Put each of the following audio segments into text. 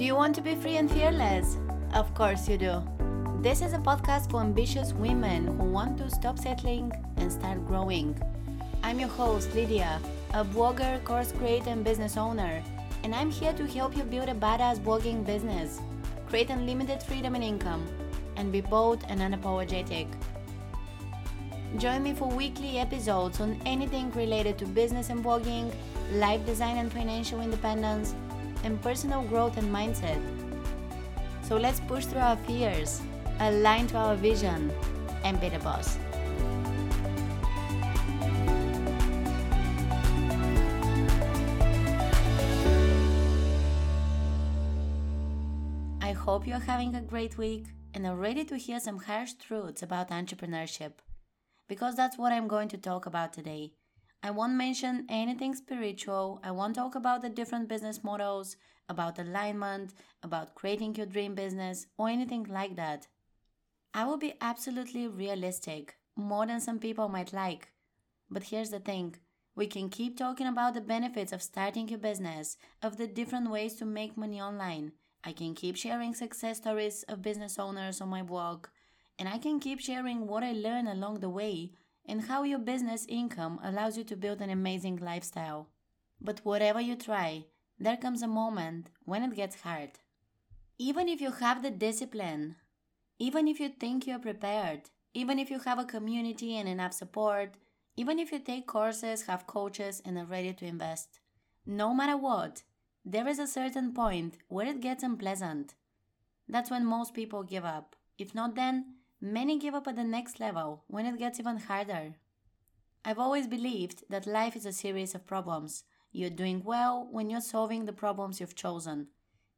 Do you want to be free and fearless? Of course you do. This is a podcast for ambitious women who want to stop settling and start growing. I'm your host, Lydia, a blogger, course creator, and business owner, and I'm here to help you build a badass blogging business, create unlimited freedom and income, and be bold and unapologetic. Join me for weekly episodes on anything related to business and blogging, life design and financial independence, and personal growth and mindset. So let's push through our fears, align to our vision, and be the boss. I hope you're having a great week and are ready to hear some harsh truths about entrepreneurship. Because that's what I'm going to talk about today. I won't mention anything spiritual. I won't talk about the different business models, about alignment, about creating your dream business, or anything like that. I will be absolutely realistic, more than some people might like. But here's the thing we can keep talking about the benefits of starting your business, of the different ways to make money online. I can keep sharing success stories of business owners on my blog, and I can keep sharing what I learn along the way and how your business income allows you to build an amazing lifestyle. But whatever you try, there comes a moment when it gets hard. Even if you have the discipline, even if you think you're prepared, even if you have a community and enough support, even if you take courses, have coaches, and are ready to invest, no matter what, there is a certain point where it gets unpleasant. That's when most people give up. If not then, many give up at the next level when it gets even harder. I've always believed that life is a series of problems. You're doing well when you're solving the problems you've chosen.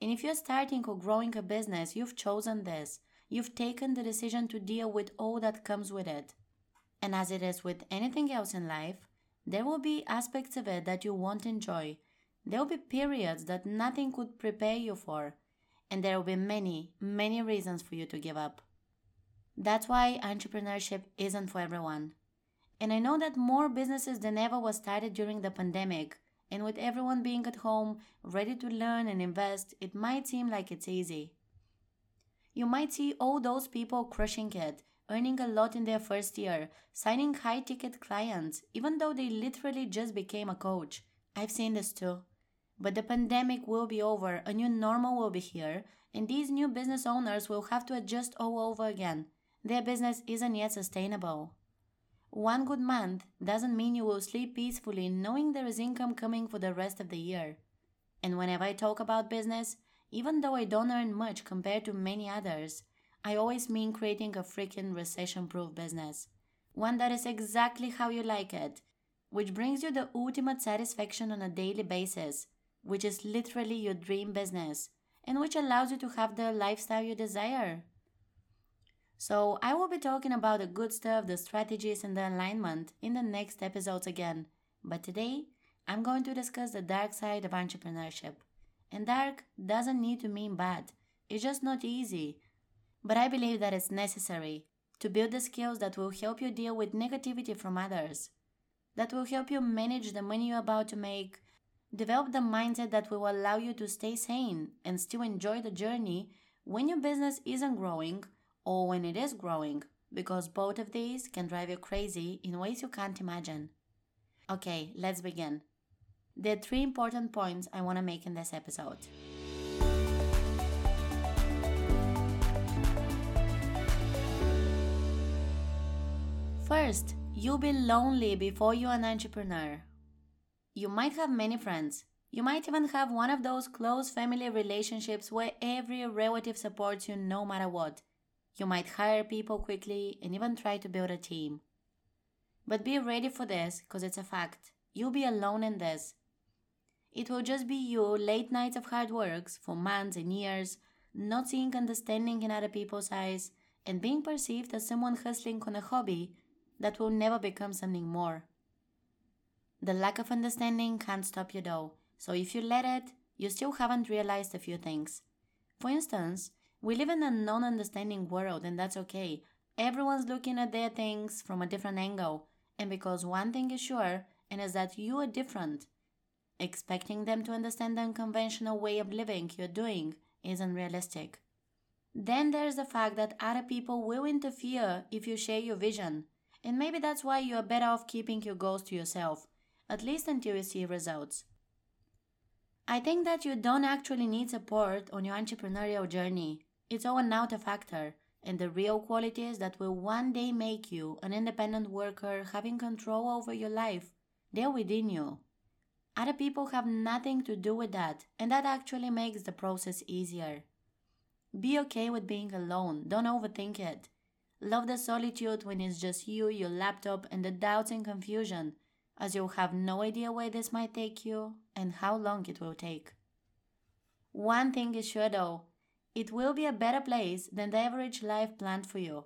And if you're starting or growing a business, you've chosen this. You've taken the decision to deal with all that comes with it. And as it is with anything else in life, there will be aspects of it that you won't enjoy. There will be periods that nothing could prepare you for. And there will be many, many reasons for you to give up. That's why entrepreneurship isn't for everyone. And I know that more businesses than ever was started during the pandemic, and with everyone being at home, ready to learn and invest, it might seem like it's easy. You might see all those people crushing it, earning a lot in their first year, signing high ticket clients, even though they literally just became a coach. I've seen this too. But the pandemic will be over, a new normal will be here, and these new business owners will have to adjust all over again their business isn't yet sustainable. One good month doesn't mean you will sleep peacefully knowing there is income coming for the rest of the year. And whenever I talk about business, even though I don't earn much compared to many others, I always mean creating a freaking recession proof business. One that is exactly how you like it, which brings you the ultimate satisfaction on a daily basis, which is literally your dream business, and which allows you to have the lifestyle you desire. So, I will be talking about the good stuff, the strategies, and the alignment in the next episodes again. But today, I'm going to discuss the dark side of entrepreneurship. And dark doesn't need to mean bad, it's just not easy. But I believe that it's necessary to build the skills that will help you deal with negativity from others, that will help you manage the money you're about to make, develop the mindset that will allow you to stay sane and still enjoy the journey when your business isn't growing or when it is growing, because both of these can drive you crazy in ways you can't imagine. Okay, let's begin. There are three important points I want to make in this episode. First, you'll be lonely before you're an entrepreneur. You might have many friends. You might even have one of those close family relationships where every relative supports you no matter what. You might hire people quickly and even try to build a team. But be ready for this because it's a fact. You'll be alone in this. It will just be you, late nights of hard works for months and years, not seeing understanding in other people's eyes, and being perceived as someone hustling on a hobby that will never become something more. The lack of understanding can't stop you though, so if you let it, you still haven't realized a few things. For instance, we live in a non understanding world, and that's okay. Everyone's looking at their things from a different angle, and because one thing is sure, and is that you are different, expecting them to understand the unconventional way of living you're doing is unrealistic. Then there's the fact that other people will interfere if you share your vision, and maybe that's why you are better off keeping your goals to yourself, at least until you see results. I think that you don't actually need support on your entrepreneurial journey. It's all an outer factor, and the real qualities that will one day make you an independent worker having control over your life, they're within you. Other people have nothing to do with that, and that actually makes the process easier. Be okay with being alone, don't overthink it. Love the solitude when it's just you, your laptop, and the doubts and confusion, as you'll have no idea where this might take you and how long it will take. One thing is sure though, it will be a better place than the average life planned for you.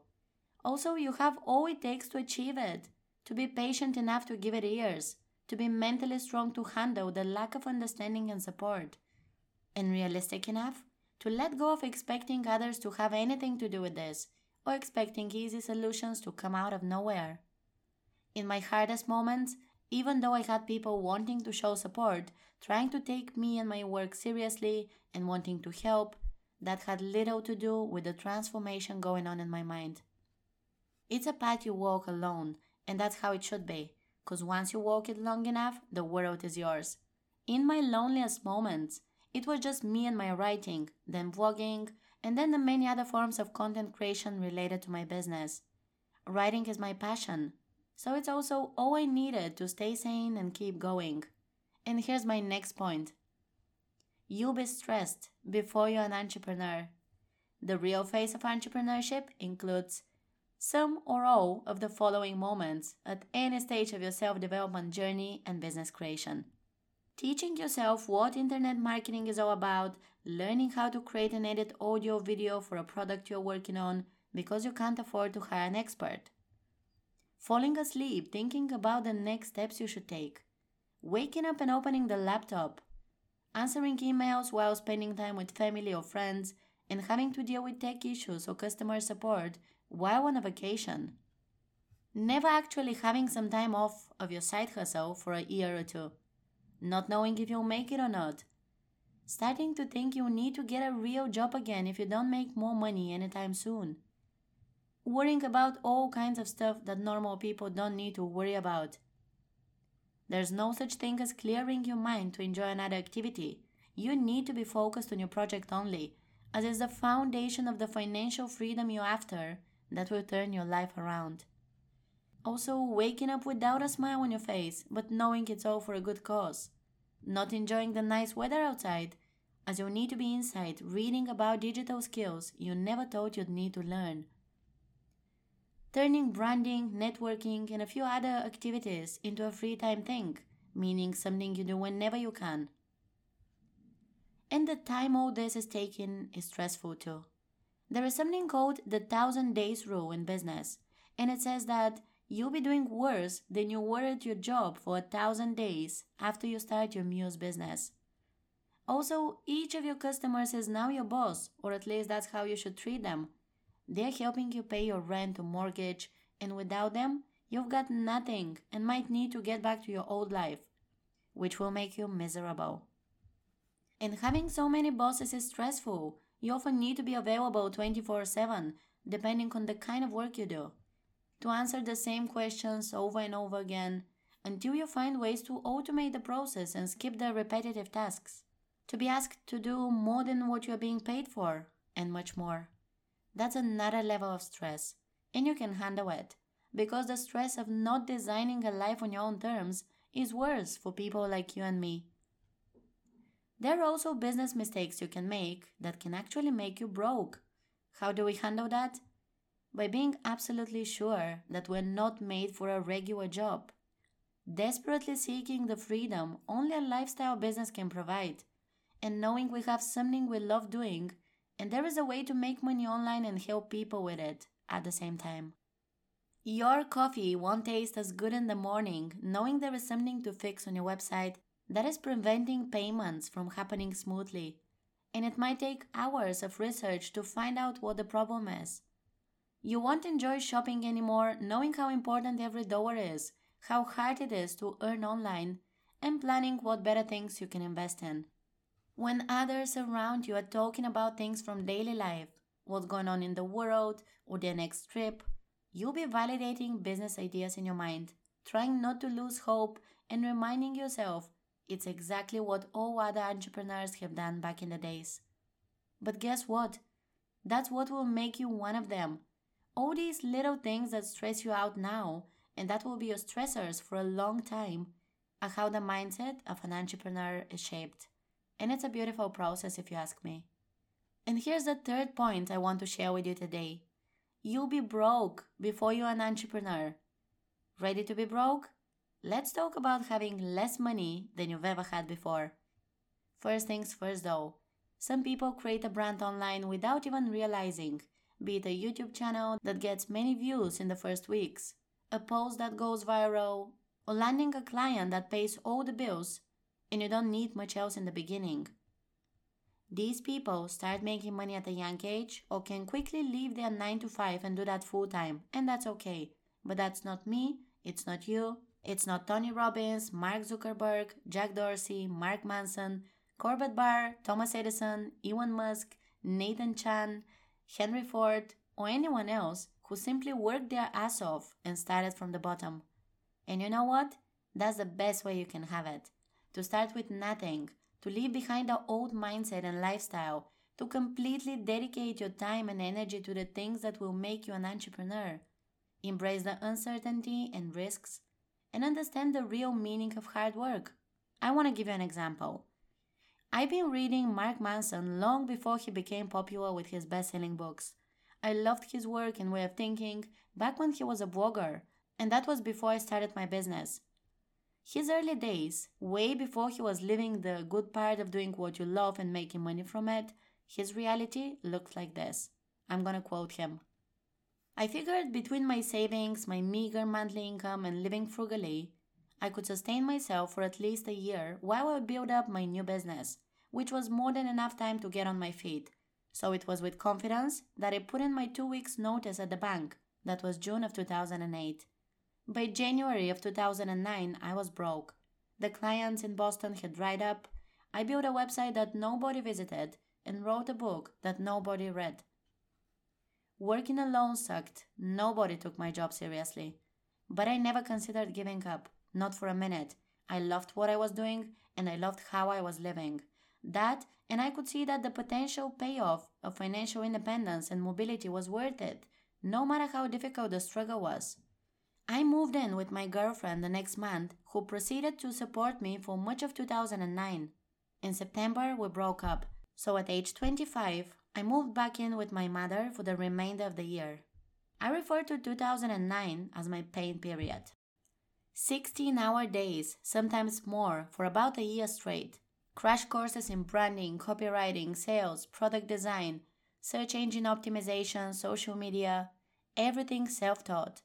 Also, you have all it takes to achieve it, to be patient enough to give it years, to be mentally strong to handle the lack of understanding and support, and realistic enough to let go of expecting others to have anything to do with this or expecting easy solutions to come out of nowhere. In my hardest moments, even though I had people wanting to show support, trying to take me and my work seriously, and wanting to help, that had little to do with the transformation going on in my mind. It's a path you walk alone, and that's how it should be, because once you walk it long enough, the world is yours. In my loneliest moments, it was just me and my writing, then vlogging, and then the many other forms of content creation related to my business. Writing is my passion, so it's also all I needed to stay sane and keep going. And here's my next point You'll be stressed before you're an entrepreneur. The real face of entrepreneurship includes some or all of the following moments at any stage of your self development journey and business creation. Teaching yourself what internet marketing is all about, learning how to create and edit audio video for a product you're working on because you can't afford to hire an expert. Falling asleep thinking about the next steps you should take. Waking up and opening the laptop. Answering emails while spending time with family or friends and having to deal with tech issues or customer support while on a vacation. Never actually having some time off of your side hustle for a year or two not knowing if you'll make it or not. Starting to think you need to get a real job again if you don't make more money anytime soon. Worrying about all kinds of stuff that normal people don't need to worry about. There's no such thing as clearing your mind to enjoy another activity. You need to be focused on your project only, as it's the foundation of the financial freedom you're after that will turn your life around. Also, waking up without a smile on your face, but knowing it's all for a good cause. Not enjoying the nice weather outside, as you need to be inside reading about digital skills you never thought you'd need to learn. Turning branding, networking, and a few other activities into a free time thing, meaning something you do whenever you can. And the time all this is taking is stressful too. There is something called the thousand days rule in business, and it says that you'll be doing worse than you were at your job for a thousand days after you start your Muse business. Also, each of your customers is now your boss, or at least that's how you should treat them. They're helping you pay your rent or mortgage, and without them, you've got nothing and might need to get back to your old life, which will make you miserable. And having so many bosses is stressful. You often need to be available 24 7, depending on the kind of work you do to answer the same questions over and over again until you find ways to automate the process and skip the repetitive tasks, to be asked to do more than what you're being paid for, and much more. That's another level of stress, and you can handle it because the stress of not designing a life on your own terms is worse for people like you and me. There are also business mistakes you can make that can actually make you broke. How do we handle that? by being absolutely sure that we're not made for a regular job, desperately seeking the freedom only a lifestyle business can provide, and knowing we have something we love doing and there is a way to make money online and help people with it at the same time. Your coffee won't taste as good in the morning knowing there is something to fix on your website that is preventing payments from happening smoothly, and it might take hours of research to find out what the problem is you won't enjoy shopping anymore knowing how important every dollar is, how hard it is to earn online, and planning what better things you can invest in. When others around you are talking about things from daily life, what's going on in the world, or their next trip, you'll be validating business ideas in your mind, trying not to lose hope and reminding yourself it's exactly what all other entrepreneurs have done back in the days. But guess what? That's what will make you one of them. All these little things that stress you out now and that will be your stressors for a long time are how the mindset of an entrepreneur is shaped. And it's a beautiful process if you ask me. And here's the third point I want to share with you today. You'll be broke before you're an entrepreneur. Ready to be broke? Let's talk about having less money than you've ever had before. First things first though, some people create a brand online without even realizing, be it a YouTube channel that gets many views in the first weeks, a post that goes viral, or landing a client that pays all the bills, and you don't need much else in the beginning. These people start making money at a young age or can quickly leave their 9 to 5 and do that full time, and that's okay. But that's not me, it's not you, it's not Tony Robbins, Mark Zuckerberg, Jack Dorsey, Mark Manson, Corbett Barr, Thomas Edison, Elon Musk, Nathan Chan, Henry Ford, or anyone else who simply worked their ass off and started from the bottom. And you know what? That's the best way you can have it. To start with nothing, to leave behind the old mindset and lifestyle, to completely dedicate your time and energy to the things that will make you an entrepreneur. Embrace the uncertainty and risks and understand the real meaning of hard work. I want to give you an example. I've been reading Mark Manson long before he became popular with his best selling books. I loved his work and way of thinking back when he was a blogger, and that was before I started my business. His early days, way before he was living the good part of doing what you love and making money from it, his reality looked like this. I'm gonna quote him. I figured between my savings, my meager monthly income, and living frugally, I could sustain myself for at least a year while I build up my new business, which was more than enough time to get on my feet. So it was with confidence that I put in my two weeks' notice at the bank. That was June of 2008. By January of 2009, I was broke. The clients in Boston had dried up. I built a website that nobody visited and wrote a book that nobody read. Working alone sucked. Nobody took my job seriously. But I never considered giving up, not for a minute. I loved what I was doing and I loved how I was living. That, and I could see that the potential payoff of financial independence and mobility was worth it, no matter how difficult the struggle was. I moved in with my girlfriend the next month, who proceeded to support me for much of 2009. In September, we broke up, so at age 25, I moved back in with my mother for the remainder of the year. I refer to 2009 as my pain period. 16 hour days, sometimes more, for about a year straight. Crash courses in branding, copywriting, sales, product design, search engine optimization, social media, everything self taught.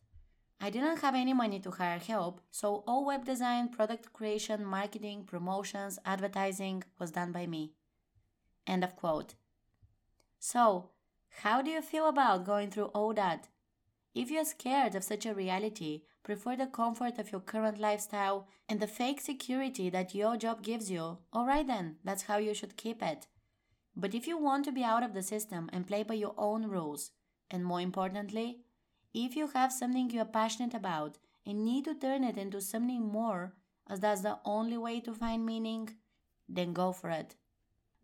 I didn't have any money to hire help, so all web design, product creation, marketing, promotions, advertising was done by me. End of quote. So, how do you feel about going through all that? If you're scared of such a reality, prefer the comfort of your current lifestyle and the fake security that your job gives you, alright then, that's how you should keep it. But if you want to be out of the system and play by your own rules, and more importantly, if you have something you're passionate about and need to turn it into something more, as that's the only way to find meaning, then go for it.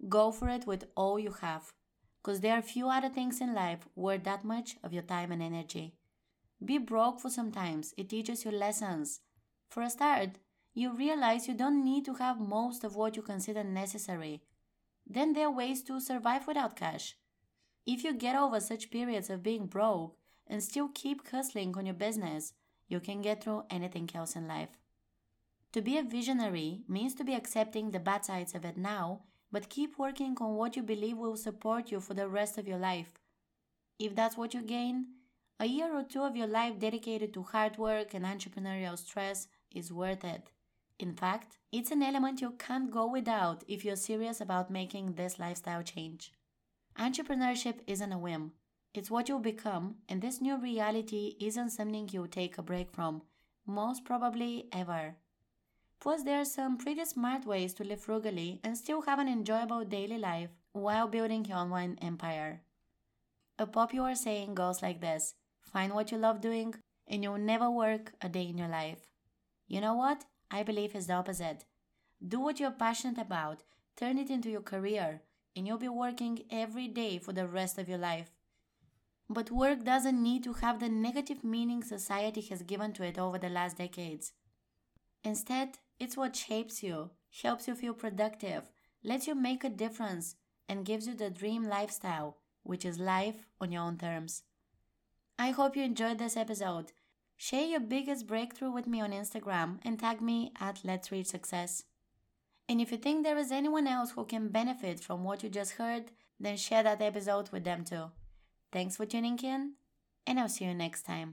Go for it with all you have because there are few other things in life worth that much of your time and energy. Be broke for some sometimes, it teaches you lessons. For a start, you realize you don't need to have most of what you consider necessary. Then there are ways to survive without cash. If you get over such periods of being broke and still keep hustling on your business, you can get through anything else in life. To be a visionary means to be accepting the bad sides of it now but keep working on what you believe will support you for the rest of your life. If that's what you gain, a year or two of your life dedicated to hard work and entrepreneurial stress is worth it. In fact, it's an element you can't go without if you're serious about making this lifestyle change. Entrepreneurship isn't a whim. It's what you'll become, and this new reality isn't something you'll take a break from, most probably ever. Plus, there are some pretty smart ways to live frugally and still have an enjoyable daily life while building your online empire. A popular saying goes like this Find what you love doing, and you'll never work a day in your life. You know what? I believe it's the opposite. Do what you're passionate about, turn it into your career, and you'll be working every day for the rest of your life. But work doesn't need to have the negative meaning society has given to it over the last decades. Instead, it's what shapes you, helps you feel productive, lets you make a difference, and gives you the dream lifestyle, which is life on your own terms. I hope you enjoyed this episode. Share your biggest breakthrough with me on Instagram and tag me at Let's Reach Success. And if you think there is anyone else who can benefit from what you just heard, then share that episode with them too. Thanks for tuning in, and I'll see you next time.